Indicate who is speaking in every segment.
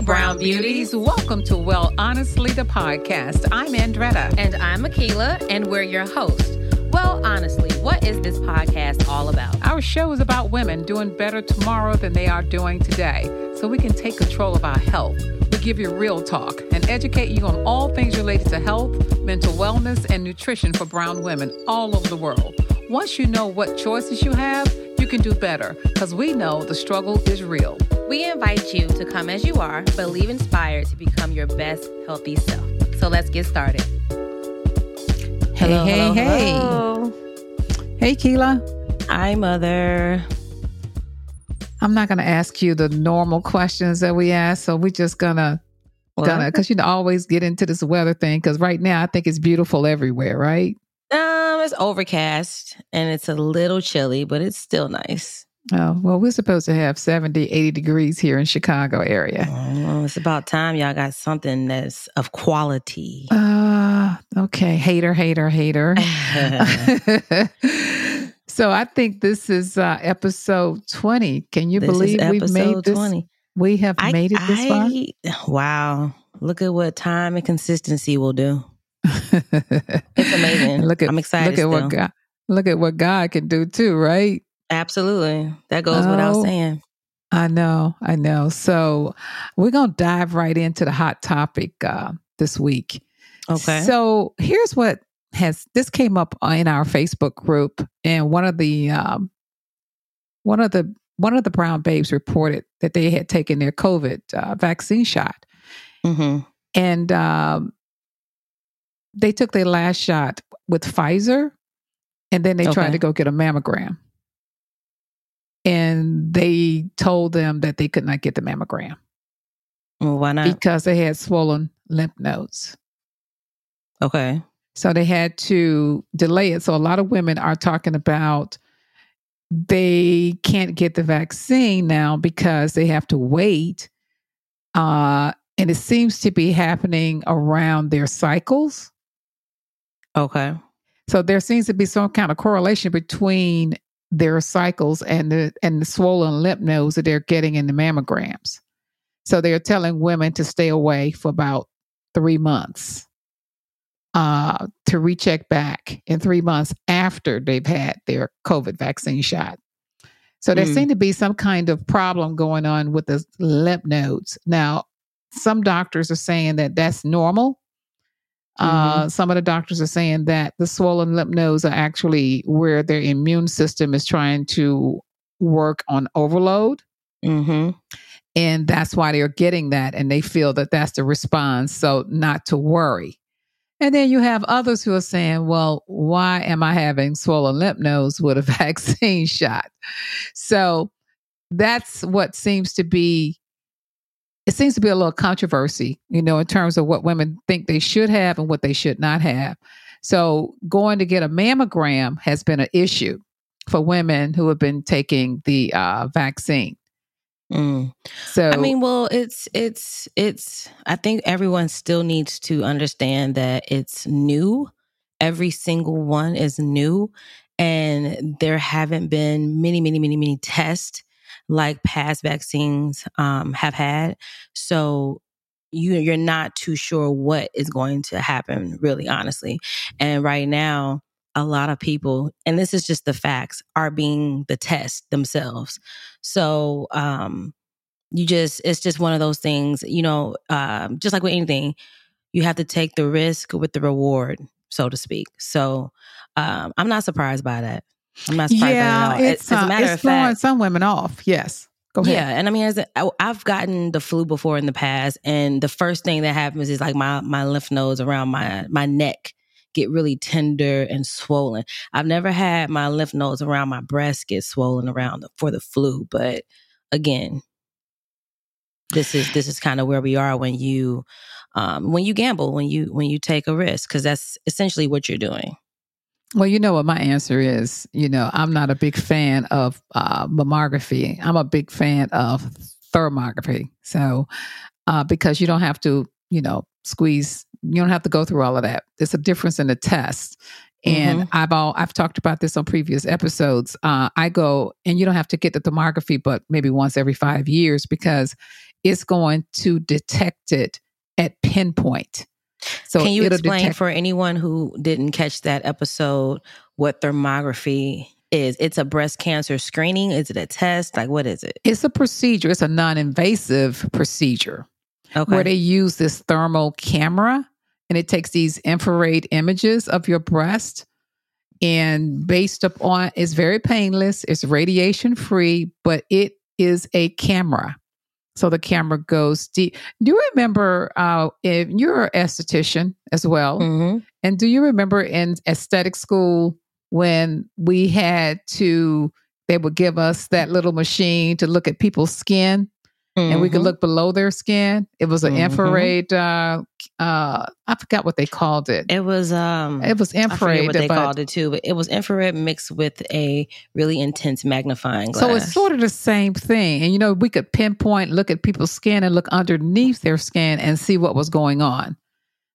Speaker 1: Hey, Brown Beauties. Welcome to Well Honestly, the podcast. I'm Andretta.
Speaker 2: And I'm Akila, and we're your hosts. Well, honestly, what is this podcast all about?
Speaker 1: Our show is about women doing better tomorrow than they are doing today so we can take control of our health. We give you real talk and educate you on all things related to health, mental wellness, and nutrition for brown women all over the world. Once you know what choices you have, you can do better because we know the struggle is real.
Speaker 2: We invite you to come as you are, but leave inspired to become your best healthy self. So let's get started.
Speaker 1: Hey, hey,
Speaker 2: hello,
Speaker 1: hey.
Speaker 2: hello.
Speaker 1: Hey, Keela.
Speaker 2: Hi, Mother.
Speaker 1: I'm not going to ask you the normal questions that we ask, so we're just gonna gonna because you always get into this weather thing. Because right now, I think it's beautiful everywhere, right?
Speaker 2: Um, it's overcast and it's a little chilly, but it's still nice.
Speaker 1: Oh well, we're supposed to have 70, 80 degrees here in Chicago area.
Speaker 2: Oh, it's about time y'all got something that's of quality.
Speaker 1: Uh, okay, hater, hater, hater. so I think this is uh, episode twenty. Can you
Speaker 2: This
Speaker 1: believe we've made this?
Speaker 2: 20.
Speaker 1: We have
Speaker 2: I-
Speaker 1: made it this far.
Speaker 2: Wow. Look at what time and consistency will do. It's amazing.
Speaker 1: look at
Speaker 2: I'm excited
Speaker 1: Look at
Speaker 2: still.
Speaker 1: what God. Look at what God can do too, right?
Speaker 2: Absolutely. That goes without
Speaker 1: Oh.
Speaker 2: saying.
Speaker 1: I know, I know. So we're gonna dive right into the hot topic uh, this week.
Speaker 2: Okay.
Speaker 1: So here's what has this came up in our Facebook group, and one of the um, one of the one of the brown babes reported that they had taken their COVID uh, vaccine shot,
Speaker 2: hmm
Speaker 1: and um, they took their last shot with Pfizer, and then they tried to go get a mammogram, and they told them that they could not get the mammogram
Speaker 2: Well, why not?
Speaker 1: because they had swollen lymph nodes.
Speaker 2: okay.
Speaker 1: So they had to delay it. So a lot of women are talking about they can't get the vaccine now because they have to wait. Uh, and it seems to be happening around their cycles.
Speaker 2: Okay.
Speaker 1: So there seems to be some kind of correlation between their cycles and the and the swollen lymph nodes that they're getting in the mammograms. So they're telling women to stay away for about three months uh, to recheck back in three months after they've had their COVID vaccine shot. So there
Speaker 2: Mm.
Speaker 1: seemed to be some kind of problem going on with the lymph nodes. Now, some doctors are saying that that's normal. Uh, some of the doctors are saying that the swollen lymph nodes are actually where their immune system is trying to work on overload.
Speaker 2: Hmm
Speaker 1: and that's why they're getting that and they feel that that's the response so not to worry. And then you have others who are saying well why am i having swollen lymph nodes with a vaccine shot? So that's what seems to be it seems to be a little controversy you know in terms of what women think they should have and what they should not have so going to get a mammogram has been an issue for women who have been taking the uh, vaccine
Speaker 2: Mm.
Speaker 1: so
Speaker 2: I mean, well, it's it's it's. I think everyone still needs to understand that it's new. Every single one is new, and there haven't been many, many, many, many tests like past vaccines um, have had. So you you're not too sure what is going to happen, really, honestly. And right now, a lot of people, and this is just the facts, are being the test themselves. So um you just it's just one of those things, you know, um, just like with anything, you have to take the risk with the reward, so to speak. So um I'm not surprised by that. I'm not surprised
Speaker 1: yeah,
Speaker 2: at all.
Speaker 1: it's,
Speaker 2: As a
Speaker 1: uh,
Speaker 2: matter
Speaker 1: it's
Speaker 2: of
Speaker 1: throwing
Speaker 2: fact,
Speaker 1: some women off. Yes, go ahead.
Speaker 2: yeah, and I mean, as a, I've gotten the flu before in the past, and the first thing that happens is like my my lymph nodes around my my neck get really tender and swollen. I've never had my lymph nodes around my breast get swollen around for the flu, but again, this is this is kind of where we are when you um, when you gamble, when you when you take a risk, because that's essentially what you're doing.
Speaker 1: Well, you know what my answer is. You know, I'm not a big fan of uh, mammography. I'm a big fan of thermography. So, uh, because you don't have to, you know, squeeze, you don't have to go through all of that. There's a difference in the test. And mm-hmm. I've all I've talked about this on previous episodes. Uh, I go and you don't have to get the thermography, but maybe once every five years because it's going to detect it at pinpoint.
Speaker 2: So can you explain detect- for anyone who didn't catch that episode what thermography is? It's a breast cancer screening. Is it a test? Like what is it?
Speaker 1: It's a procedure. It's a non-invasive procedure okay. where they use this thermal camera and it takes these infrared images of your breast and based upon it's very painless it's radiation free but it is a camera so the camera goes deep do you remember uh, if you're an esthetician as well mm-hmm. and do you remember in aesthetic school when we had to they would give us that little machine to look at people's skin Mm-hmm. and we could mm-hmm. look below their skin. It was an mm-hmm. infrared. Uh, uh, I forgot what they called it.
Speaker 2: It was um,
Speaker 1: it was infrared.
Speaker 2: what they but, called it too, but it was infrared mixed with a really intense magnifying glass.
Speaker 1: So it's sort of the same thing. And you know, we could pinpoint, look at people's skin, and look underneath their skin and see what was going on.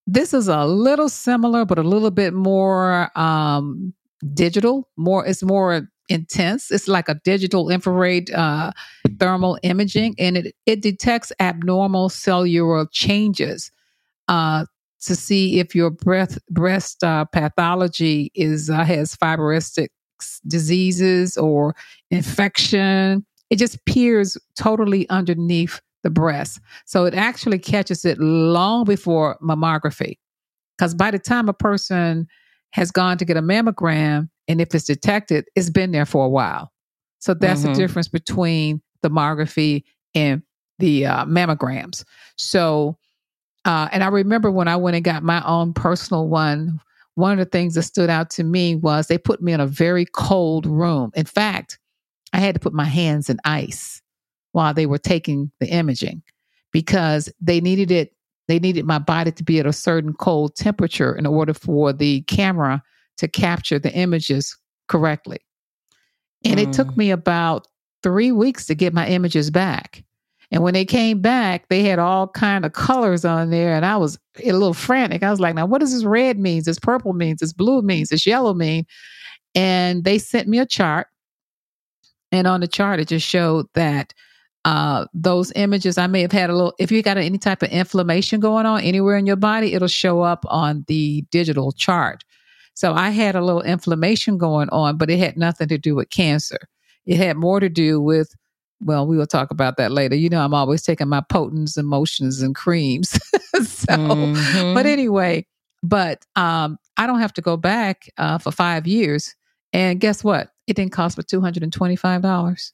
Speaker 1: This is a little similar, but a little bit more um, digital. More, it's more intense. It's like a digital infrared uh, thermal imaging, and it, it detects abnormal cellular changes uh, to see if your breath, breast uh, pathology is uh, has fibrotic diseases or infection. It just peers totally underneath the breast. So it actually catches it long before mammography. Because by the time a person has gone to get a mammogram, and if it's detected, it's been there for a while. So that's mm-hmm. the difference between thermography and the uh, mammograms. So, uh, and I remember when I went and got my own personal one, one of the things that stood out to me was they put me in a very cold room. In fact, I had to put my hands in ice while they were taking the imaging because they needed it. They needed my body to be at a certain cold temperature in order for the camera to capture the images correctly. And mm. it took mm. me about three weeks to get my images back. And when they came back, they had all kind of colors on there, and I was a little frantic. I was like, "Now, what does this red means? This purple means? This blue means? This yellow mean?" And they sent me a chart, and on the chart, it just showed that uh, those images I may have had a little. If you got any type of inflammation going on anywhere in your body, it'll show up on the digital chart. So I had a little inflammation going on, but it had nothing to do with cancer. It had more to do with, well, we will talk about that later. You know, I'm always taking my potents and motions and creams. so, mm-hmm. but anyway, but um, I don't have to go back uh, for five years. And guess what? It didn't cost but $225.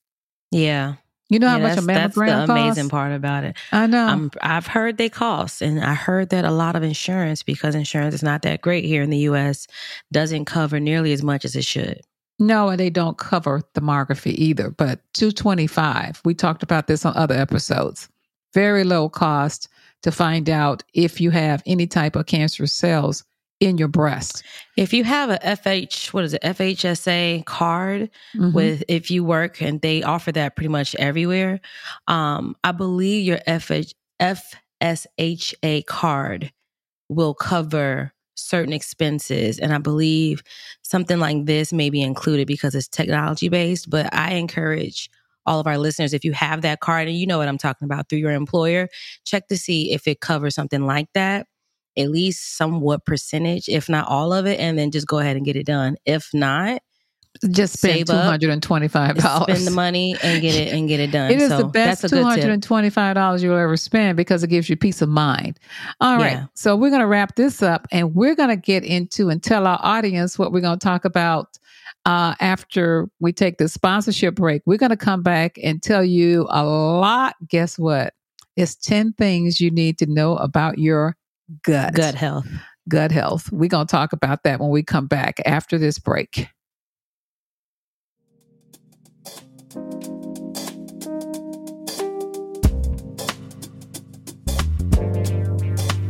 Speaker 2: Yeah.
Speaker 1: You know yeah, how much a mammogram
Speaker 2: That's the
Speaker 1: amazing
Speaker 2: costs? part about it.
Speaker 1: I know.
Speaker 2: i have heard they cost, and I heard that a lot of insurance, because insurance is not that great here in the U.S., doesn't cover nearly as much as it should.
Speaker 1: No, and they don't cover thermography either. But two twenty five. We talked about this on other episodes. Very low cost to find out if you have any type of cancerous cells in your breast.
Speaker 2: If you have a FH, what is it, FHSA card mm-hmm. with if you work and they offer that pretty much everywhere, um, I believe your FH, FSHA card will cover certain expenses. And I believe something like this may be included because it's technology based. But I encourage all of our listeners, if you have that card and you know what I'm talking about through your employer, check to see if it covers something like that at least somewhat percentage, if not all of it, and then just go ahead and get it done. If not,
Speaker 1: just spend two hundred and twenty five dollars.
Speaker 2: Spend the money and get it and get it done.
Speaker 1: It is so the best two hundred and twenty five dollars you'll ever spend because it gives you peace of mind. All right, yeah. so we're going to wrap this up and we're going to get into and tell our audience what we're going to talk about uh, after we take the sponsorship break. We're going to come back and tell you a lot. Guess what? It's ten things you need to know about your gut.
Speaker 2: Gut health.
Speaker 1: Gut health. We're going to talk about that when we come back after this break.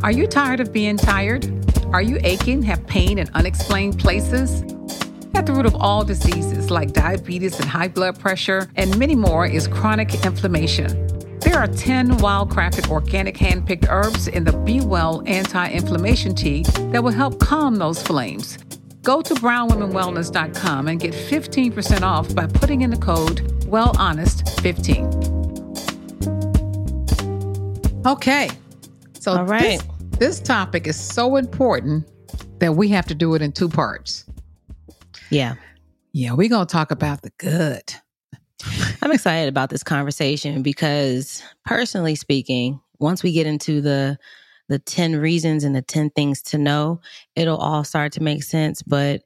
Speaker 1: Are you tired of being tired? Are you aching, have pain in unexplained places? At the root of all diseases like diabetes and high blood pressure and many more is chronic inflammation. There are 10 wild crafted organic hand picked herbs in the Be Well anti inflammation tea that will help calm those flames. Go to brownwomenwellness.com and get 15% off by putting in the code WellHonest15. Okay. So
Speaker 2: All right.
Speaker 1: this, this topic is so important that we have to do it in two parts.
Speaker 2: Yeah.
Speaker 1: Yeah, we're going to talk about the good.
Speaker 2: I'm excited about this conversation because personally speaking, once we get into the the 10 reasons and the 10 things to know, it'll all start to make sense, but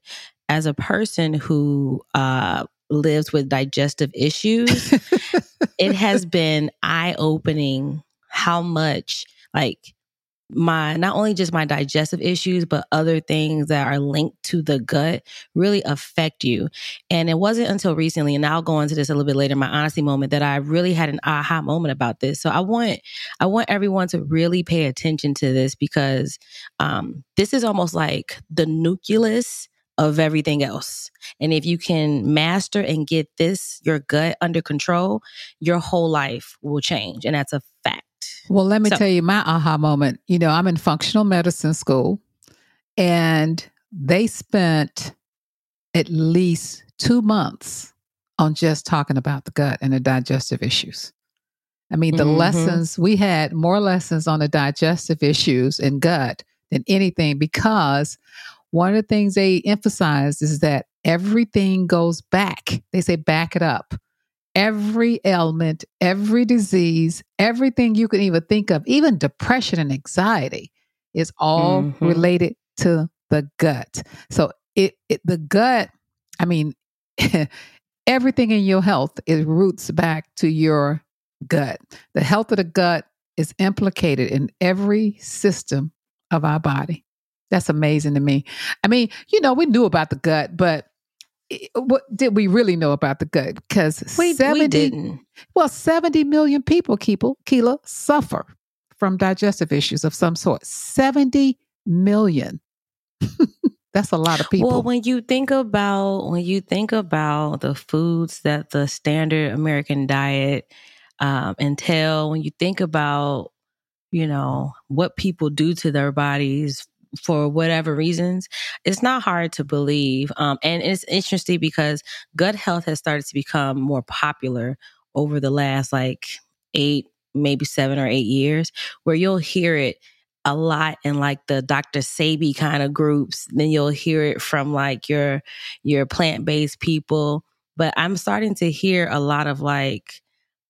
Speaker 2: as a person who uh lives with digestive issues, it has been eye-opening how much like my not only just my digestive issues but other things that are linked to the gut really affect you and it wasn't until recently and i'll go into this a little bit later my honesty moment that i really had an aha moment about this so i want i want everyone to really pay attention to this because um, this is almost like the nucleus of everything else. And if you can master and get this, your gut under control, your whole life will change. And that's a fact.
Speaker 1: Well, let me
Speaker 2: So-
Speaker 1: tell you my aha moment. You know, I'm in functional medicine school, and they spent at least two months on just talking about the gut and the digestive issues. I mean, the
Speaker 2: Mhm.
Speaker 1: lessons we had more lessons on the digestive issues and gut than anything because one of the things they emphasize is that everything goes back. They say back it up every ailment, every disease, everything you can even think of, even depression and anxiety, is all
Speaker 2: Mhm.
Speaker 1: related to the gut. So it, it the gut, I mean, everything in your health is roots back to your gut. The health of the gut is implicated in every system of our body. That's amazing to me. I mean, you know, we knew about the gut, but what did we really know about the gut? Because
Speaker 2: We,
Speaker 1: 70,
Speaker 2: we didn't.
Speaker 1: well, 70 million people, Keeple, Keela, suffer from digestive issues of some sort. 70 million. That's a lot of people.
Speaker 2: Well, when you think about when you think about the foods that the standard American diet um, entail, when you think about you know what people do to their bodies for whatever reasons, it's not hard to believe. Um, and it's interesting because gut health has started to become more popular over the last like eight, maybe seven or eight years, where you'll hear it a lot in like the Dr. Sebi kind of groups. Then you'll hear it from like your your plant based people. But I'm starting to hear a lot of like,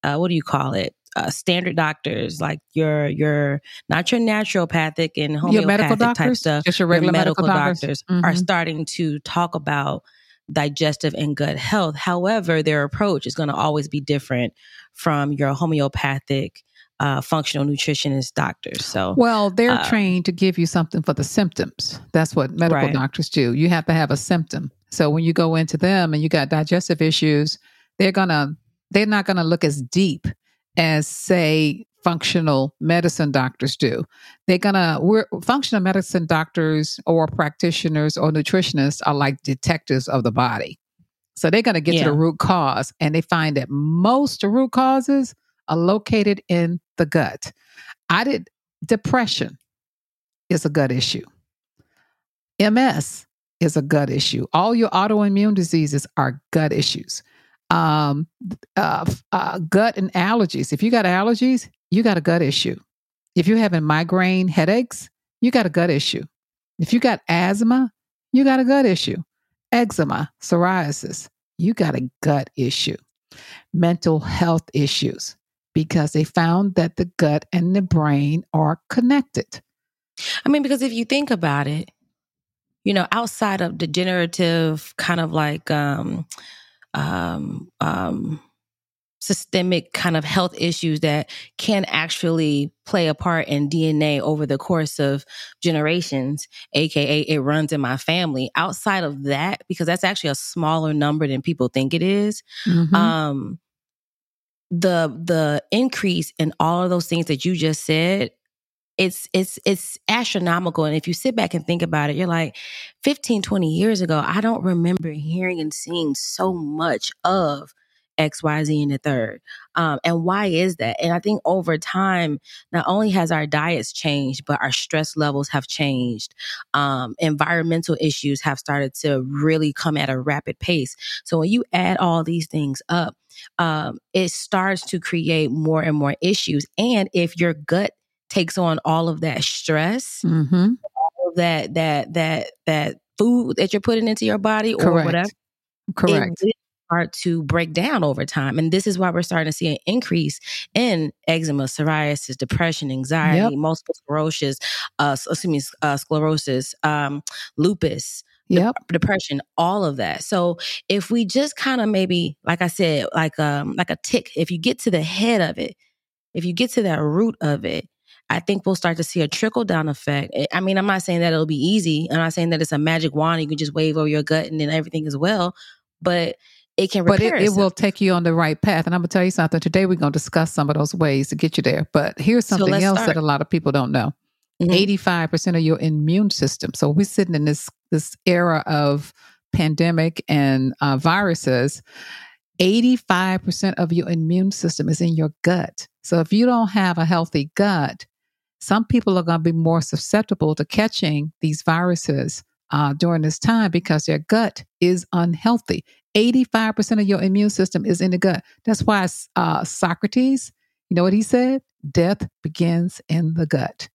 Speaker 2: uh, what do you call it? Uh, standard doctors, like your your not your naturopathic and
Speaker 1: your
Speaker 2: homeopathic
Speaker 1: medical
Speaker 2: type
Speaker 1: doctors,
Speaker 2: stuff.
Speaker 1: just your
Speaker 2: Your
Speaker 1: regular
Speaker 2: medical,
Speaker 1: doctors,
Speaker 2: doctors are
Speaker 1: Mhm.
Speaker 2: starting to talk about digestive and gut health. However, their approach is going to always be different from your homeopathic, uh, functional nutritionist doctors. So,
Speaker 1: Well, they're
Speaker 2: Uh,
Speaker 1: trained to give you something for the symptoms. That's what medical
Speaker 2: Right.
Speaker 1: doctors do. You have to have a symptom. So when you go into them and you got digestive issues, they're gonna they're not gonna look as deep as say functional medicine doctors do. They're gonna we're functional medicine doctors or practitioners or nutritionists are like detectives of the body. So they're gonna get to the root cause and they find that most root causes are located in the gut. I did depression is a gut issue. MS is a gut issue. All your autoimmune diseases are gut issues. Um, uh, uh, gut and allergies. If you got allergies, you got a gut issue. If you're having migraine headaches, you got a gut issue. If you got asthma, you got a gut issue. Eczema, psoriasis, you got a gut issue. Mental health issues, because they found that the gut and the brain are connected.
Speaker 2: I mean, because if you think about it, you know, outside of degenerative kind of like um, um, um, systemic kind of health issues that can actually play a part in DNA over the course of generations, aka it runs in my family. Outside of that, because that's actually a smaller number than people think it is,
Speaker 1: Mhm.
Speaker 2: um the the increase in all of those things that you just said it's it's it's astronomical and if you sit back and think about it you're like 15 20 years ago i don't remember hearing and seeing so much of X, Y, Z, and the third. Um, and why is that? And I think over time, not only has our diets changed, but our stress levels have changed. Um, environmental issues have started to really come at a rapid pace. So when you add all these things up, um, it starts to create more and more issues. And if your gut takes on all of that stress, mm-hmm. all of that that that that food that you're putting into your body or
Speaker 1: Correct.
Speaker 2: whatever,
Speaker 1: Correct.
Speaker 2: It start to break down over time. And this is why we're starting to see an increase in eczema, psoriasis, depression, anxiety, yep. multiple sclerosis, uh, excuse me, uh, sclerosis, um, lupus,
Speaker 1: yep.
Speaker 2: de- depression, all of that. So if we just kind of maybe, like I said, like um, like a tick, if you get to the head of it, if you get to that root of it, I think we'll start to see a trickle down effect. Eh, I mean, I'm not saying that it'll be easy. I'm not saying that it's a magic wand you can just wave over your gut and then everything is well, but it can
Speaker 1: but it, it, will take you on the right path and i'm going to tell you something today we're going to discuss some of those ways to get you there but here's something so else start. that a lot of people don't know mm-hmm. 85% of your immune system so we're sitting in this this era of pandemic and uh, viruses 85% of your immune system is in your gut so if you don't have a healthy gut some people are going to be more susceptible to catching these viruses uh, during this time because their gut is unhealthy. 85% of your immune system is in the gut. That's why uh, Socrates, you know what he said? Death begins in the gut.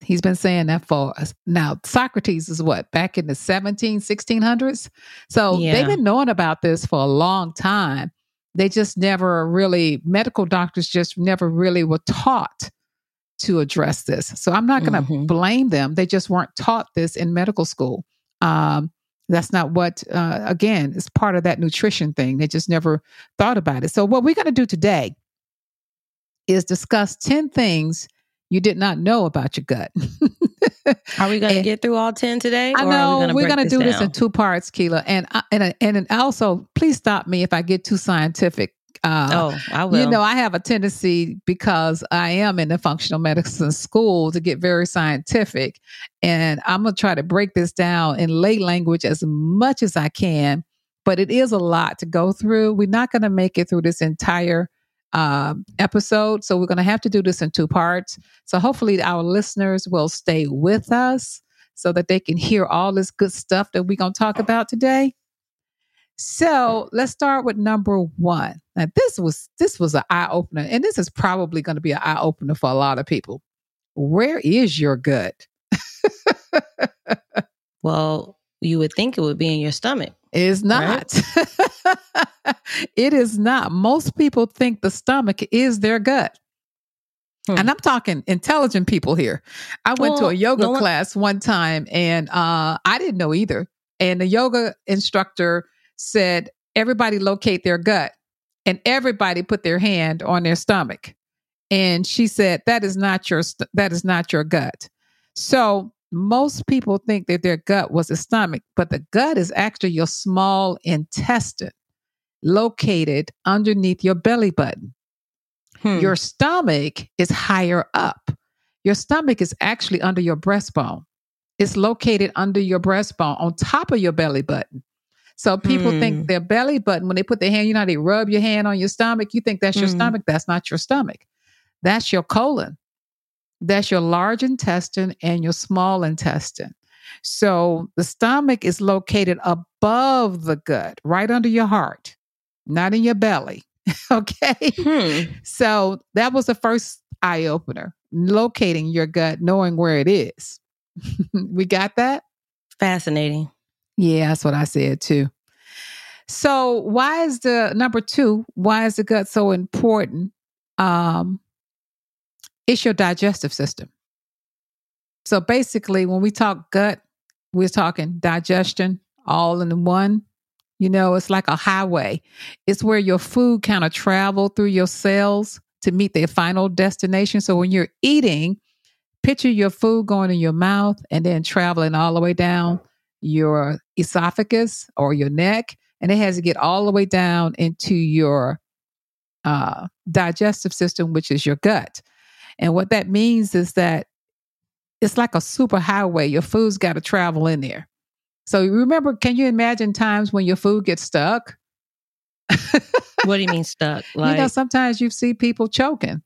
Speaker 1: He's been saying that for us. Now, Socrates is what, back in the 17, 1600s? So yeah. they've been knowing about this for a long time. They just never really, medical doctors just never really were taught to address this. So I'm not going to mm-hmm. blame them. They just weren't taught this in medical school. Um, that's not what, uh, again, it's part of that nutrition thing. They just never thought about it. So, what we're going to do today is discuss 10 things you did not know about your gut.
Speaker 2: are we going to get through all 10 today?
Speaker 1: I know we are going to do down? this in two parts, Keela. And, and, and also, please stop me if I get too scientific
Speaker 2: uh, oh, I will.
Speaker 1: You know, I have a tendency because I am in the functional medicine school to get very scientific. And I'm going to try to break this down in lay language as much as I can. But it is a lot to go through. We're not going to make it through this entire uh, episode. So we're going to have to do this in two parts. So hopefully our listeners will stay with us so that they can hear all this good stuff that we're going to talk about today. So let's start with number one. Now this was this was an eye opener, and this is probably going to be an eye opener for a lot of people. Where is your gut?
Speaker 2: well, you would think it would be in your stomach.
Speaker 1: It's not. Right? it is not. Most people think the stomach is their gut. Hmm. And I'm talking intelligent people here. I went well, to a yoga no one- class one time and uh, I didn't know either. And the yoga instructor said, everybody locate their gut. And everybody put their hand on their stomach. And she said, that is not your, st- that is not your gut. So most people think that their gut was the stomach, but the gut is actually your small intestine located underneath your belly button. Hmm. Your stomach is higher up. Your stomach is actually under your breastbone. It's located under your breastbone on top of your belly button. So people hmm. think their belly button, when they put their hand, you know, they rub your hand on your stomach, you think that's your hmm. stomach. That's not your stomach. That's your colon. That's your large intestine and your small intestine. So the stomach is located above the gut, right under your heart, not in your belly. okay. Hmm. So that was the first eye opener, locating your gut, knowing where it is. we got that?
Speaker 2: Fascinating.
Speaker 1: Yeah, that's what I said too. So, why is the number two? Why is the gut so important? Um, it's your digestive system. So, basically, when we talk gut, we're talking digestion all in one. You know, it's like a highway. It's where your food kind of travel through your cells to meet their final destination. So, when you're eating, picture your food going in your mouth and then traveling all the way down your esophagus or your neck, and it has to get all the way down into your uh, digestive system, which is your gut. And what that means is that it's like a super highway. Your food's got to travel in there. So remember, can you imagine times when your food gets stuck?
Speaker 2: what do you mean stuck? Like,
Speaker 1: you know, sometimes you see people choking.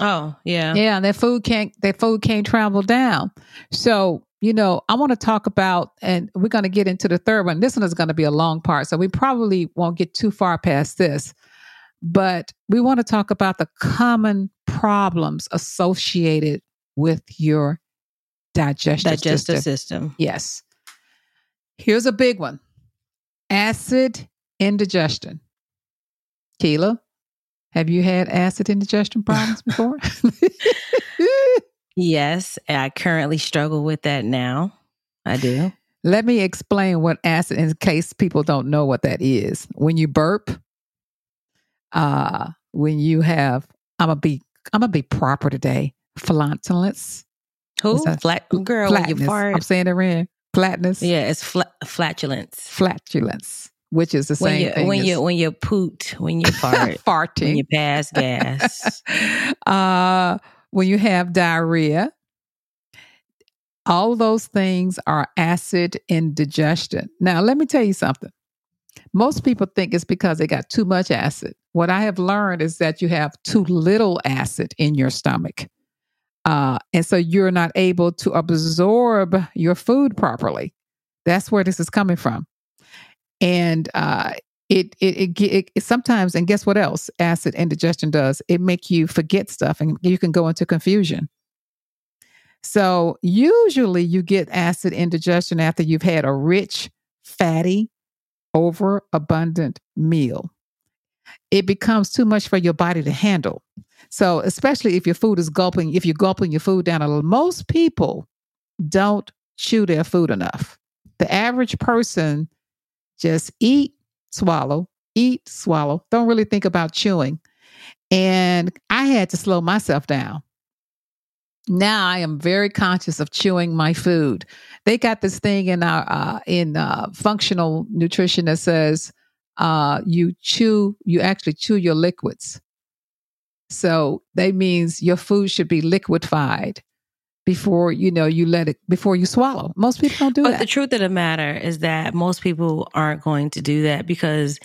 Speaker 2: Oh yeah,
Speaker 1: Yeah, and their food can't their food can't travel down. So, you know, I want to talk about and we're going to get into the third one. This one is going to be a long part, so we probably won't get too far past this. But we want to talk about the common problems associated with your digestive,
Speaker 2: digestive
Speaker 1: system.
Speaker 2: system.
Speaker 1: Yes. Here's a big one. Acid indigestion. Keela, have you had acid indigestion problems before?
Speaker 2: Yes, I currently struggle with that now. I do.
Speaker 1: Let me explain what acid in case people don't know what that is. When you burp, uh, when you have I'm gonna be I'm gonna be proper today. Flatulence.
Speaker 2: Who?
Speaker 1: That-
Speaker 2: Flat girl
Speaker 1: Flatness.
Speaker 2: fart.
Speaker 1: I'm saying it right. Flatness.
Speaker 2: Yeah, it's fla- flatulence.
Speaker 1: Flatulence, which is the
Speaker 2: When
Speaker 1: same
Speaker 2: you
Speaker 1: thing
Speaker 2: when
Speaker 1: as
Speaker 2: you when you poot, when you fart, when
Speaker 1: farting.
Speaker 2: you pass gas.
Speaker 1: uh, when you have diarrhea, all those things are acid indigestion. Now, let me tell you something. Most people think it's because they got too much acid. What I have learned is that you have too little acid in your stomach. Uh, and so you're not able to absorb your food properly. That's where this is coming from. And uh, it, it, it, it, sometimes, and guess what else acid indigestion does? It make you forget stuff and you can go into confusion. So usually you get acid indigestion after you've had a rich, fatty, overabundant meal. It becomes too much for your body to handle. So especially if your food is gulping, if you're gulping your food down, a little, most people don't chew their food enough. The average person just eat, swallow, eat, swallow, don't really think about chewing. And I had to slow myself down. Now I am very conscious of chewing my food. They got this thing in our uh, in uh, functional nutrition that says uh, you chew, you actually chew your liquids. So that means your food should be liquefied before you know you let it before you swallow. Most people don't do
Speaker 2: But
Speaker 1: that.
Speaker 2: But the truth of the matter is that most people aren't going to do that because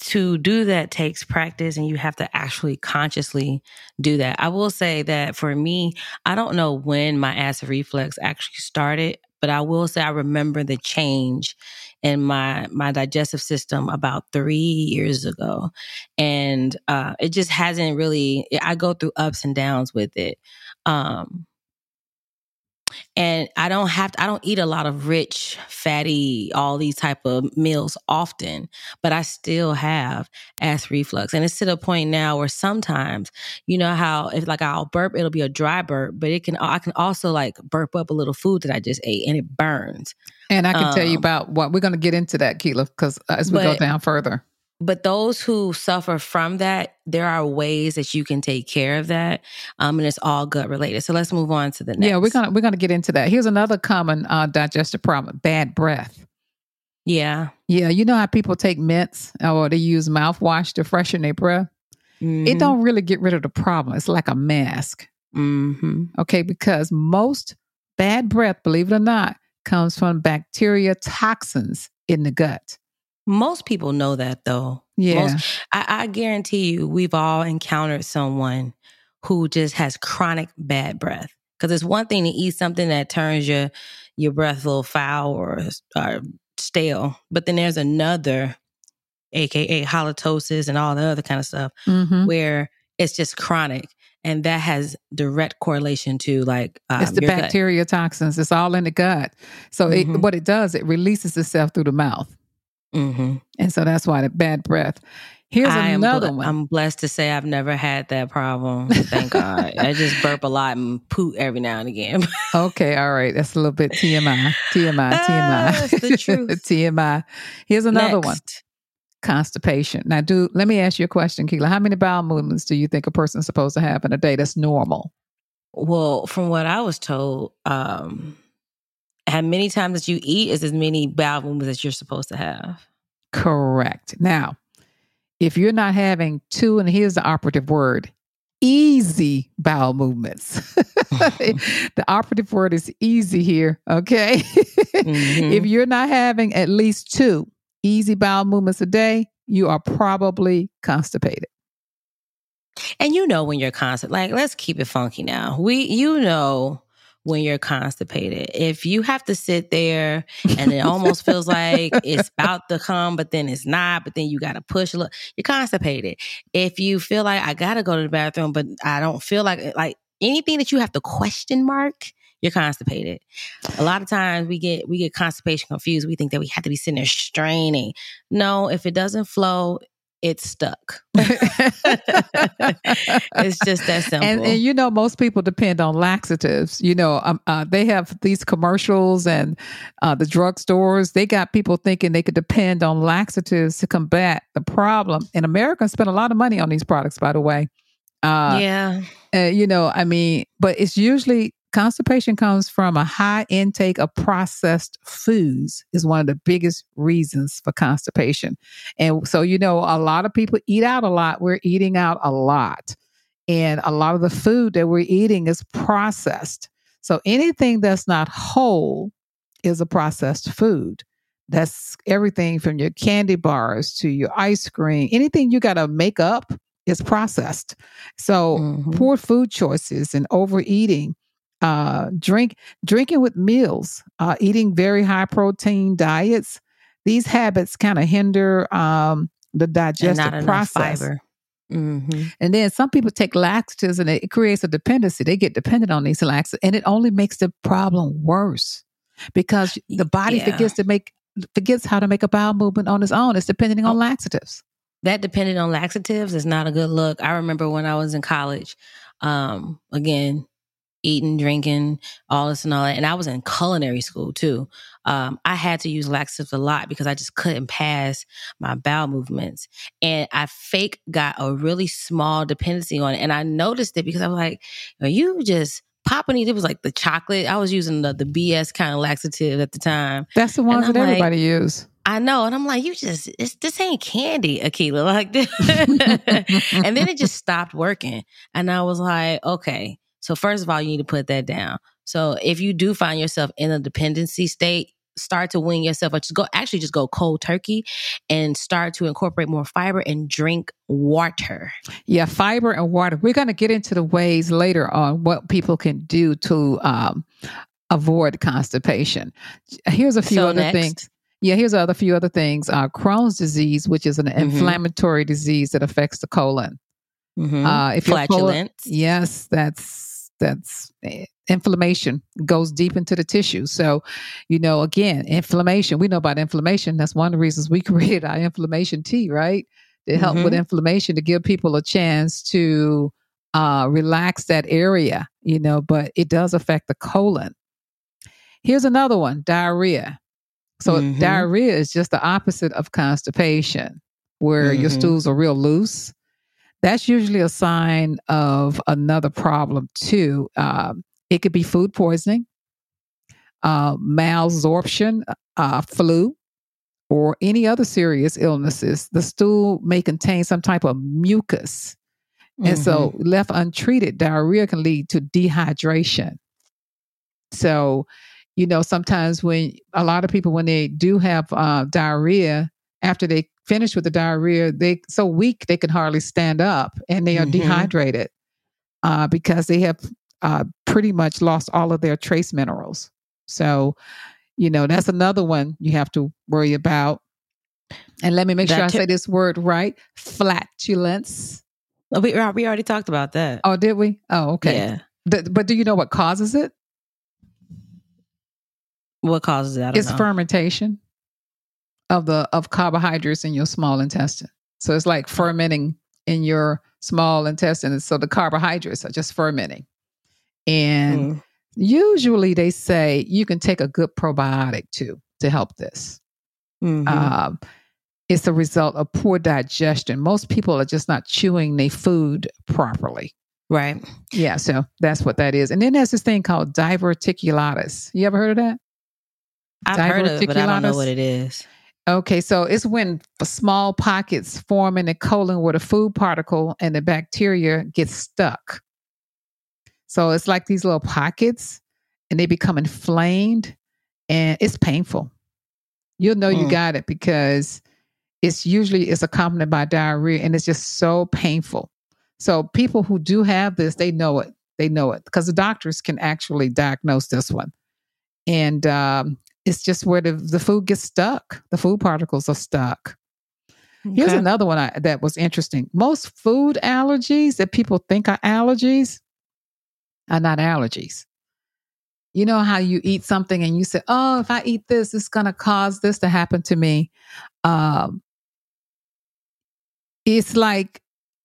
Speaker 2: to do that takes practice and you have to actually consciously do that. I will say that for me, I don't know when my acid reflux actually started, but I will say I remember the change in my my digestive system about 3 years ago. And uh it just hasn't really I go through ups and downs with it. Um and I don't have to, I don't eat a lot of rich, fatty, all these type of meals often, but I still have acid reflux. And it's to the point now where sometimes, you know how if like I'll burp, it'll be a dry burp, but it can I can also like burp up a little food that I just ate and it burns.
Speaker 1: and I can tell you
Speaker 2: um,
Speaker 1: about what we're going to get into that, Keela, because as we go down further.
Speaker 2: But those who suffer from that, there are ways that you can take care of that. Um, and it's all gut related. So let's move on to the next.
Speaker 1: Yeah, we're gonna we're gonna get into that. Here's another common uh, digestive problem: bad breath.
Speaker 2: Yeah.
Speaker 1: Yeah, you know how people take mints or they use mouthwash to freshen their breath. It
Speaker 2: Mhm.
Speaker 1: don't really get rid of the problem. It's like a mask.
Speaker 2: Mhm.
Speaker 1: Okay, because most bad breath, believe it or not, comes from bacteria toxins in the gut.
Speaker 2: Most people know that though.
Speaker 1: Yeah.
Speaker 2: Most, I, I guarantee you, we've all encountered someone who just has chronic bad breath. Because it's one thing to eat something that turns your your breath a little foul or, or stale, but then there's another, aka halitosis and all the other kind of stuff,
Speaker 1: Mhm.
Speaker 2: where it's just chronic, and that has direct correlation to like um,
Speaker 1: it's the
Speaker 2: your gut.
Speaker 1: bacteria toxins. It's all in the gut. So it,
Speaker 2: Mhm.
Speaker 1: what it does, it releases itself through the mouth,
Speaker 2: Mhm.
Speaker 1: and so that's why the bad breath. Here's
Speaker 2: I
Speaker 1: another
Speaker 2: ble-
Speaker 1: one.
Speaker 2: I'm blessed to say I've never had that problem. Thank God. I just burp a lot and poot every now and again.
Speaker 1: Okay, all right. That's a little bit TMI. TMI, TMI.
Speaker 2: It's the truth.
Speaker 1: TMI. Here's another one. Constipation. Now, do let me ask you a question, Keela. How many bowel movements do you think a person's supposed to have in a day that's normal?
Speaker 2: Well, from what I was told, um, how many times that you eat is as many bowel movements that you're supposed to have.
Speaker 1: Correct. Now, if you're not having two, and here's the operative word easy bowel movements. the operative word is easy here. Okay.
Speaker 2: Mhm.
Speaker 1: If you're not having at least two easy bowel movements a day, you are probably constipated.
Speaker 2: And you know when you're constipated, like let's keep it funky now. We, you know, when you're constipated. If you have to sit there and it almost feels like it's about to come, but then it's not, but then you got to push a little, you're constipated. If you feel like I got to go to the bathroom, but I don't feel like, like anything that you have to question mark, you're constipated. A lot of times we get we get constipation confused. We think that we have to be sitting there straining. No, if it doesn't flow, it's stuck. it's just that simple.
Speaker 1: And, and, you know, most people depend on laxatives. You know, um, uh, they have these commercials and uh, the drugstores. They got people thinking they could depend on laxatives to combat the problem. And Americans spend a lot of money on these products, by the way.
Speaker 2: Uh, yeah.
Speaker 1: Uh, you know, I mean, but it's usually constipation comes from a high intake of processed foods is one of the biggest reasons for constipation. And so you know a lot of people eat out a lot. We're eating out a lot. And a lot of the food that we're eating is processed. So anything that's not whole is a processed food. That's everything from your candy bars to your ice cream. Anything you got to make up is processed. So mm-hmm. poor food choices and overeating uh, drink drinking with meals, uh, eating very high protein diets. These habits kind of hinder um, the digestive process. Mm-hmm. And then some people take laxatives and it creates a dependency. They get dependent on these laxatives, and it only makes the problem worse because the body yeah. forgets to make forgets how to make a bowel movement on its own. It's depending on oh. laxatives.
Speaker 2: That dependent on laxatives is not a good look. I remember when I was in college. Um, again, eating, drinking, all this and all that. And I was in culinary school too. Um, I had to use laxatives a lot because I just couldn't pass my bowel movements. And I fake got a really small dependency on it. And I noticed it because I was like, Are you just popping it. It was like the chocolate. I was using the, the BS kind of laxative at the time.
Speaker 1: That's the ones that like, everybody use.
Speaker 2: I know. And I'm like, you just, this ain't candy, Akilah. Like this. and then it just stopped working. And I was like, okay, so first of all, you need to put that down. So if you do find yourself in a dependency state, start to wing yourself or just go actually just go cold turkey and start to incorporate more fiber and drink water.
Speaker 1: Yeah, fiber and water. We're going to get into the ways later on what people can do to um, avoid constipation. Here's a few so other next. things. Yeah, here's other few other things. Uh, Crohn's disease, which is an mm-hmm. inflammatory disease that affects the colon.
Speaker 2: Mm-hmm. Uh, if Flatulence.
Speaker 1: Colon, yes, that's that's eh, inflammation goes deep into the tissue. So, you know, again, inflammation, we know about inflammation. That's one of the reasons we created our inflammation tea, right? To help mm-hmm. with inflammation, to give people a chance to uh, relax that area, you know, but it does affect the colon. Here's another one diarrhea. So, mm-hmm. diarrhea is just the opposite of constipation, where mm-hmm. your stools are real loose that's usually a sign of another problem too. Um, it could be food poisoning, uh, malabsorption, uh, flu, or any other serious illnesses. The stool may contain some type of mucus. And mm-hmm. so, left untreated, diarrhea can lead to dehydration. So, you know, sometimes when a lot of people, when they do have uh, diarrhea, after they finish with the diarrhea, they so weak they can hardly stand up, and they are mm-hmm. dehydrated uh, because they have uh, pretty much lost all of their trace minerals. So, you know, that's another one you have to worry about. And let me make that sure I say this word right: flatulence.
Speaker 2: Oh, we we already talked about that.
Speaker 1: Oh, did we? Oh, okay. Yeah. but do you know what causes it?
Speaker 2: What causes that?
Speaker 1: It's know. fermentation of the of carbohydrates in your small intestine. So it's like fermenting in your small intestine. So the carbohydrates are just fermenting. And mm. usually they say you can take a good probiotic too to help this. Mm-hmm. Um, it's a result of poor digestion. Most people are just not chewing their food properly.
Speaker 2: Right.
Speaker 1: Yeah. So that's what that is. And then there's this thing called diverticulitis. You ever heard of that?
Speaker 2: I've heard of it, but I don't know what it is.
Speaker 1: Okay, so it's when small pockets form in the colon where the food particle and the bacteria get stuck. So it's like these little pockets and they become inflamed and it's painful. You'll know mm. you got it because it's usually it's accompanied by diarrhea and it's just so painful. So people who do have this, they know it. They know it because the doctors can actually diagnose this one. And um, it's just where the, the food gets stuck. The food particles are stuck. Okay. Here's another one I, that was interesting. Most food allergies that people think are allergies are not allergies. You know how you eat something and you say, "Oh, if I eat this, it's going to cause this to happen to me." Um, it's like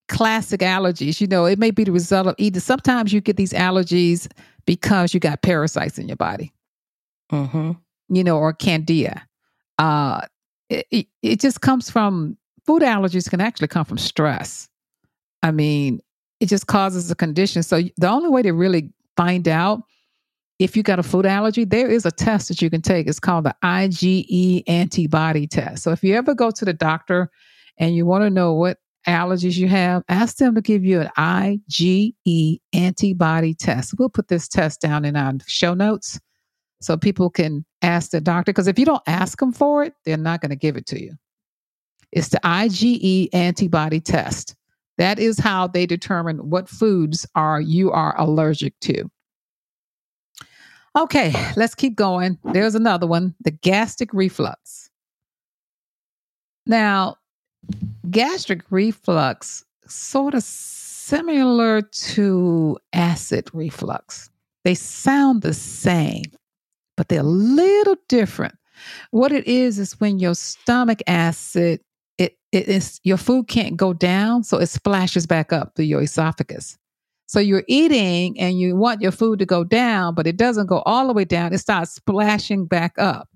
Speaker 1: classic allergies. You know, it may be the result of eating. Sometimes you get these allergies because you got parasites in your body. Mm-hmm. You know, or candida. Uh, it, it, it just comes from food allergies can actually come from stress. I mean, it just causes a condition. So the only way to really find out if you got a food allergy, there is a test that you can take. It's called the IgE antibody test. So if you ever go to the doctor and you want to know what allergies you have, ask them to give you an IgE antibody test. We'll put this test down in our show notes so people can ask the doctor. Because if you don't ask them for it, they're not going to give it to you. It's the IgE antibody test. That is how they determine what foods are you are allergic to. Okay, let's keep going. There's another one, the gastric reflux. Now, gastric reflux sort of similar to acid reflux. They sound the same, but they're a little different. What it is is when your stomach acid it, it is your food can't go down, so it splashes back up through your esophagus. So you're eating and you want your food to go down, but it doesn't go all the way down. It starts splashing back up.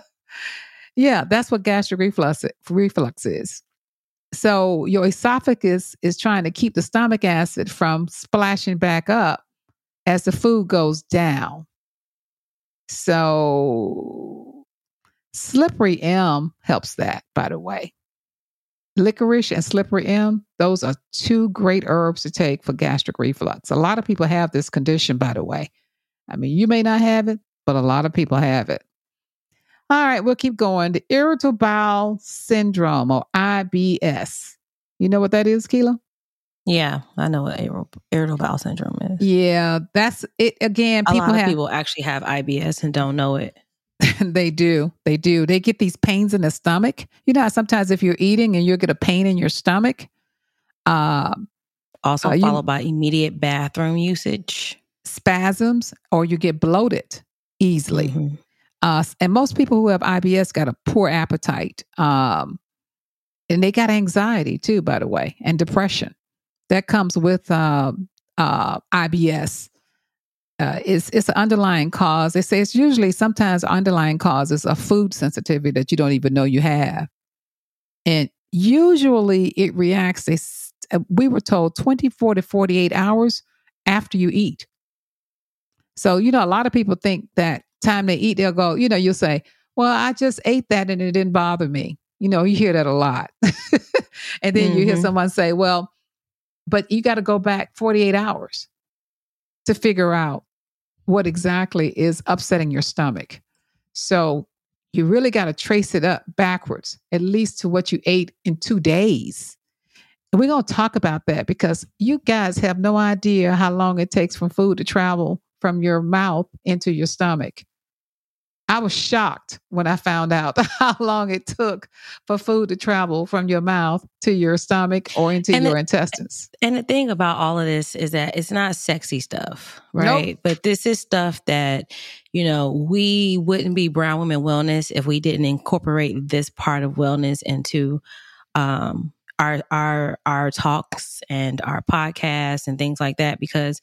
Speaker 1: yeah, that's what gastric reflux reflux is. So your esophagus is trying to keep the stomach acid from splashing back up as the food goes down. So Slippery elm helps that, by the way. Licorice and slippery elm, those are two great herbs to take for gastric reflux. A lot of people have this condition, by the way. I mean, you may not have it, but a lot of people have it. All right, we'll keep going. The irritable bowel syndrome or IBS. You know what that is, Keela?
Speaker 2: Yeah, I know what irritable bowel syndrome is.
Speaker 1: Yeah, that's it. Again,
Speaker 2: people a lot of have, people actually have IBS and don't know it.
Speaker 1: they do. They do. They get these pains in the stomach. You know, sometimes if you're eating and you get a pain in your stomach,
Speaker 2: uh, also uh, followed you, by immediate bathroom usage,
Speaker 1: spasms, or you get bloated easily. Mm-hmm. Uh, and most people who have IBS got a poor appetite. Um, and they got anxiety too, by the way, and depression. That comes with uh, uh, IBS uh, it's it's an underlying cause. They say it's usually sometimes underlying cause is a food sensitivity that you don't even know you have, and usually it reacts. They, uh, we were told twenty four to forty eight hours after you eat. So you know, a lot of people think that time they eat, they'll go. You know, you'll say, "Well, I just ate that and it didn't bother me." You know, you hear that a lot, and then mm-hmm. you hear mm-hmm. someone say, "Well, but you got to go back forty eight hours." to figure out what exactly is upsetting your stomach. So you really got to trace it up backwards, at least to what you ate in two days. And we're going to talk about that because you guys have no idea how long it takes for food to travel from your mouth into your stomach. I was shocked when I found out how long it took for food to travel from your mouth to your stomach or into and your the, intestines.
Speaker 2: And the thing about all of this is that it's not sexy stuff, right? Nope. But this is stuff that, you know, we wouldn't be Brown Women Wellness if we didn't incorporate this part of wellness into um, our our our talks and our podcasts and things like that because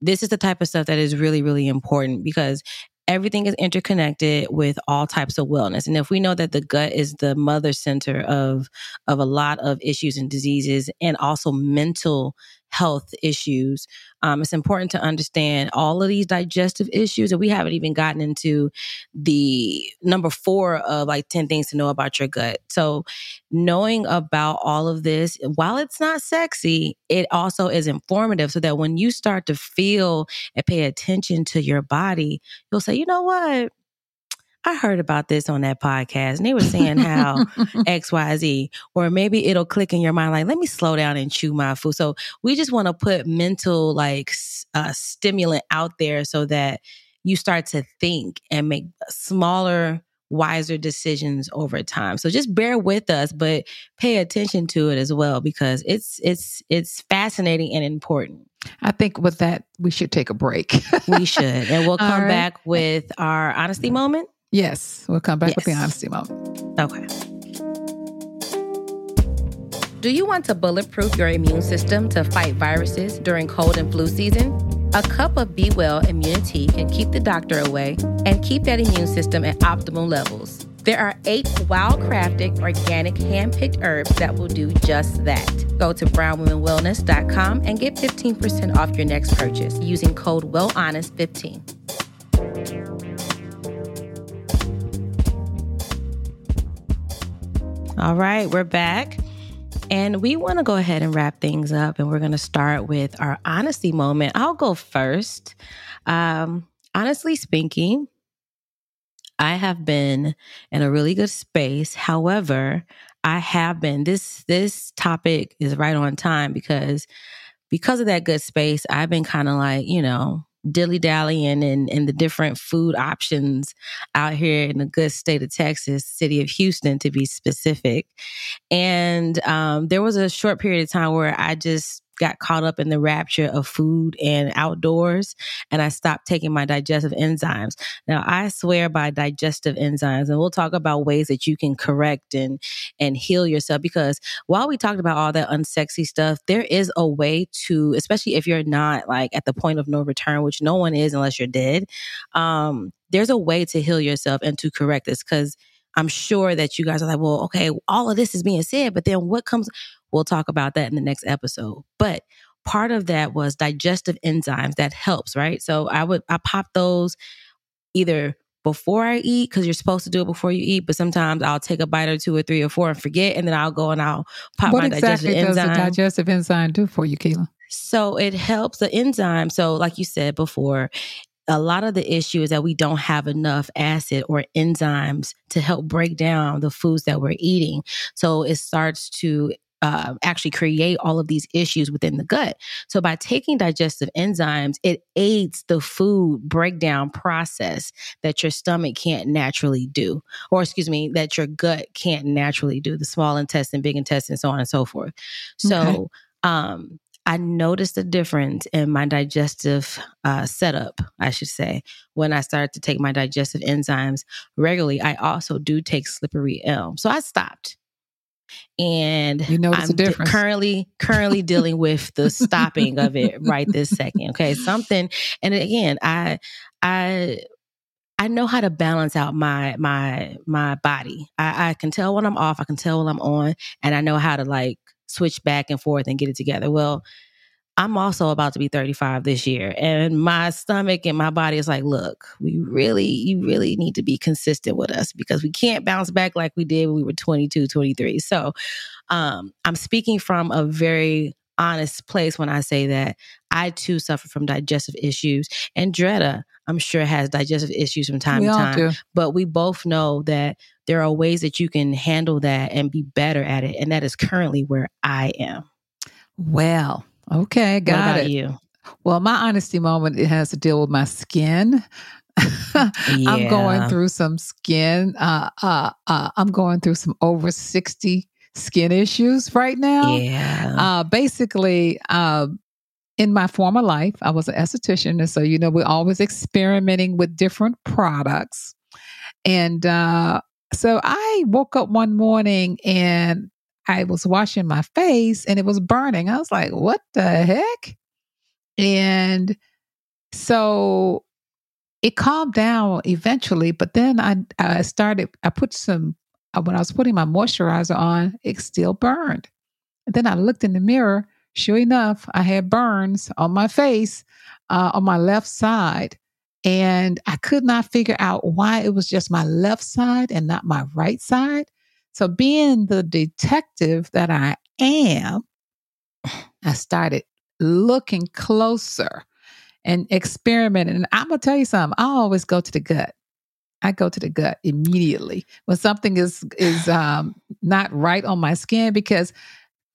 Speaker 2: this is the type of stuff that is really really important because everything is interconnected with all types of wellness. And if we know that the gut is the mother center of of a lot of issues and diseases and also mental health issues. Um, it's important to understand all of these digestive issues, and we haven't even gotten into the number four of like 10 things to know about your gut. So, knowing about all of this, while it's not sexy, it also is informative so that when you start to feel and pay attention to your body, you'll say, you know what? I heard about this on that podcast and they were saying how XYZ, or maybe it'll click in your mind, like, let me slow down and chew my food. So we just want to put mental, like, uh, stimulant out there so that you start to think and make smaller, wiser decisions over time. So just bear with us, but pay attention to it as well because it's it's it's fascinating and important.
Speaker 1: I think with that we should take a break.
Speaker 2: we should. And we'll come right. back with our honesty moment.
Speaker 1: Yes, we'll come back yes. with the honesty moment.
Speaker 2: Okay. Do you want to bulletproof your immune system to fight viruses during cold and flu season? A cup of Be Well immunity can keep the doctor away and keep that immune system at optimal levels. There are eight wild crafted, organic, hand picked herbs that will do just that. Go to brownwomenwellness.com and get 15% off your next purchase using code WellHonest15. All right, we're back. And we want to go ahead and wrap things up. And we're going to start with our honesty moment. I'll go first. Um, honestly speaking, I have been in a really good space. However, I have been this this topic is right on time because because of that good space, I've been kind of like, you know, dilly dallying and, and the different food options out here in the good state of Texas, city of Houston to be specific. And um, there was a short period of time where I just got caught up in the rapture of food and outdoors and I stopped taking my digestive enzymes. Now I swear by digestive enzymes and we'll talk about ways that you can correct and and heal yourself because while we talked about all that unsexy stuff, there is a way to especially if you're not like at the point of no return, which no one is unless you're dead. Um there's a way to heal yourself and to correct this cuz I'm sure that you guys are like, well, okay, all of this is being said, but then what comes? We'll talk about that in the next episode. But part of that was digestive enzymes that helps, right? So I would, I pop those either before I eat because you're supposed to do it before you eat. But sometimes I'll take a bite or two or three or four and forget, and then I'll go and I'll pop
Speaker 1: what
Speaker 2: my
Speaker 1: exactly
Speaker 2: digestive
Speaker 1: does
Speaker 2: enzyme.
Speaker 1: the digestive enzyme do for you, Keila?
Speaker 2: So it helps the enzyme. So, like you said before, a lot of the issue is that we don't have enough acid or enzymes to help break down the foods that we're eating. So it starts to uh, actually create all of these issues within the gut. So by taking digestive enzymes, it aids the food breakdown process that your stomach can't naturally do, or excuse me, that your gut can't naturally do, the small intestine, big intestine, so on and so forth. So, okay. um, I noticed a difference in my digestive uh, setup, I should say, when I started to take my digestive enzymes regularly. I also do take slippery elm. So I stopped. And
Speaker 1: you know I'm difference.
Speaker 2: currently currently dealing with the stopping of it right this second. Okay. Something and again, I I I know how to balance out my my my body. I, I can tell when I'm off, I can tell when I'm on, and I know how to like switch back and forth and get it together. Well, I'm also about to be 35 this year, and my stomach and my body is like, look, we really, you really need to be consistent with us because we can't bounce back like we did when we were 22, 23. So, um, I'm speaking from a very honest place when I say that I too suffer from digestive issues, and Dretta, I'm sure, has digestive issues from time
Speaker 1: we
Speaker 2: to time.
Speaker 1: Do.
Speaker 2: But we both know that there are ways that you can handle that and be better at it. And that is currently where I am.
Speaker 1: Well, okay, got
Speaker 2: it. You?
Speaker 1: Well, my honesty moment it has to deal with my skin. yeah. I'm going through some skin. Uh, uh, uh, I'm going through some over 60 skin issues right now.
Speaker 2: Yeah.
Speaker 1: Uh, basically, uh, in my former life, I was an esthetician. And so, you know, we're always experimenting with different products. And uh, so I woke up one morning and I was washing my face and it was burning. I was like, what the heck? And so it calmed down eventually, but then I, I started, I put some, uh, when I was putting my moisturizer on, it still burned. And then I looked in the mirror. Sure enough, I had burns on my face uh, on my left side. And I could not figure out why it was just my left side and not my right side. So, being the detective that I am, I started looking closer and experimenting. And I'm going to tell you something, I always go to the gut. I go to the gut immediately when something is is um, not right on my skin because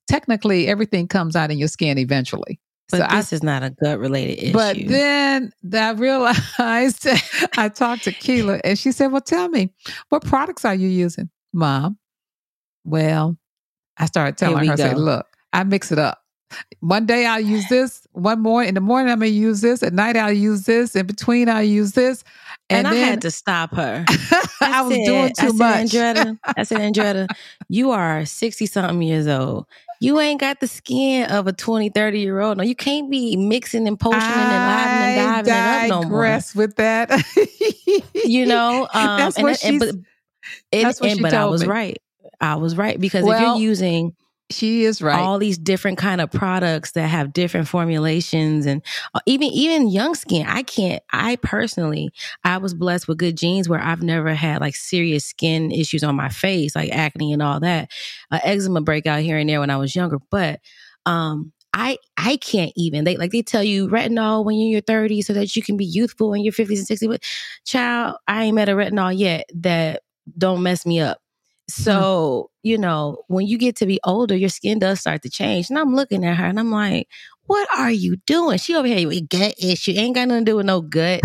Speaker 1: technically everything comes out in your skin eventually.
Speaker 2: But so this I, is not a gut related issue.
Speaker 1: But then I realized I talked to Keela and she said, Well, tell me, what products are you using, mom? Well, I started telling her, I said, Look, I mix it up. One day I'll use this. One more in the morning I'm gonna use this. At night I'll use this. In between I'll use this.
Speaker 2: And, and then, I had to stop her.
Speaker 1: I, I was doing too
Speaker 2: I
Speaker 1: much.
Speaker 2: Said, Andretta, I said, Andretta, you are 60 something years old. You ain't got the skin of a 20, 30 year old. No, you can't be mixing and potioning and living and diving it up no more.
Speaker 1: with that.
Speaker 2: you know, um,
Speaker 1: that's
Speaker 2: and,
Speaker 1: what
Speaker 2: and,
Speaker 1: but,
Speaker 2: it,
Speaker 1: that's what
Speaker 2: and,
Speaker 1: she
Speaker 2: but
Speaker 1: told
Speaker 2: I was
Speaker 1: me.
Speaker 2: right. I was right because
Speaker 1: well,
Speaker 2: if you're using
Speaker 1: she is right.
Speaker 2: All these different kind of products that have different formulations and uh, even even young skin. I can't I personally I was blessed with good genes where I've never had like serious skin issues on my face like acne and all that. Uh, eczema breakout here and there when I was younger, but um I I can't even. They like they tell you retinol when you're in your 30s so that you can be youthful in your 50s and 60s. But child, I ain't met a retinol yet that don't mess me up. Mm-hmm. So, you know, when you get to be older, your skin does start to change. And I'm looking at her and I'm like, what are you doing? She over here with gut issue. Ain't got nothing to do with no gut.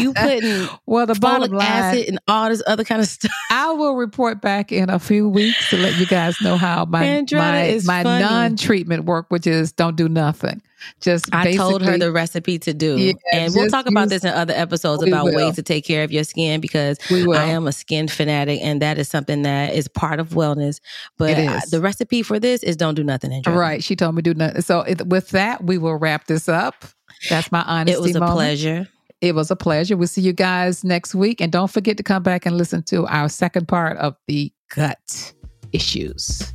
Speaker 2: You putting
Speaker 1: well the bottom line
Speaker 2: acid and all this other kind of stuff.
Speaker 1: I will report back in a few weeks to let you guys know how my
Speaker 2: Andretta
Speaker 1: my, my non-treatment work, which is don't do nothing. Just
Speaker 2: I told her the recipe to do, yeah, and we'll talk about this in other episodes about will. ways to take care of your skin because I am a skin fanatic, and that is something that is part of wellness. But I, the recipe for this is don't do nothing.
Speaker 1: Right? She told me do nothing. So it, with that, we will wrap this up. That's my honesty.
Speaker 2: It was a
Speaker 1: moment.
Speaker 2: pleasure.
Speaker 1: It was a pleasure. We'll see you guys next week. And don't forget to come back and listen to our second part of the gut issues.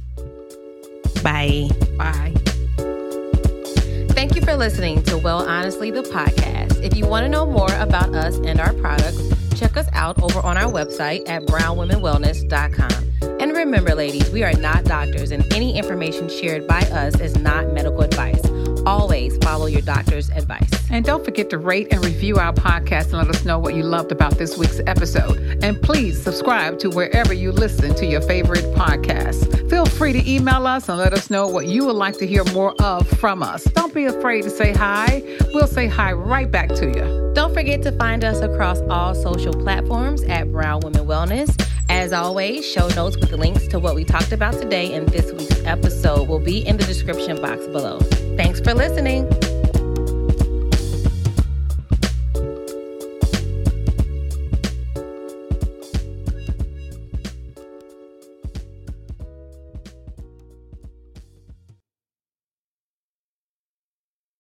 Speaker 2: Bye.
Speaker 1: Bye.
Speaker 2: Thank you for listening to Well Honestly, the podcast. If you want to know more about us and our products, check us out over on our website at brownwomenwellness.com. And remember, ladies, we are not doctors, and any information shared by us is not medical advice. Always follow your doctor's advice.
Speaker 1: And don't forget to rate and review our podcast and let us know what you loved about this week's episode. And please subscribe to wherever you listen to your favorite podcasts. Feel free to email us and let us know what you would like to hear more of from us. Don't be afraid to say hi. We'll say hi right back to you.
Speaker 2: Don't forget to find us across all social platforms at Brown Women Wellness. As always, show notes with links to what we talked about today in this week's episode will be in the description box below. Thanks for listening.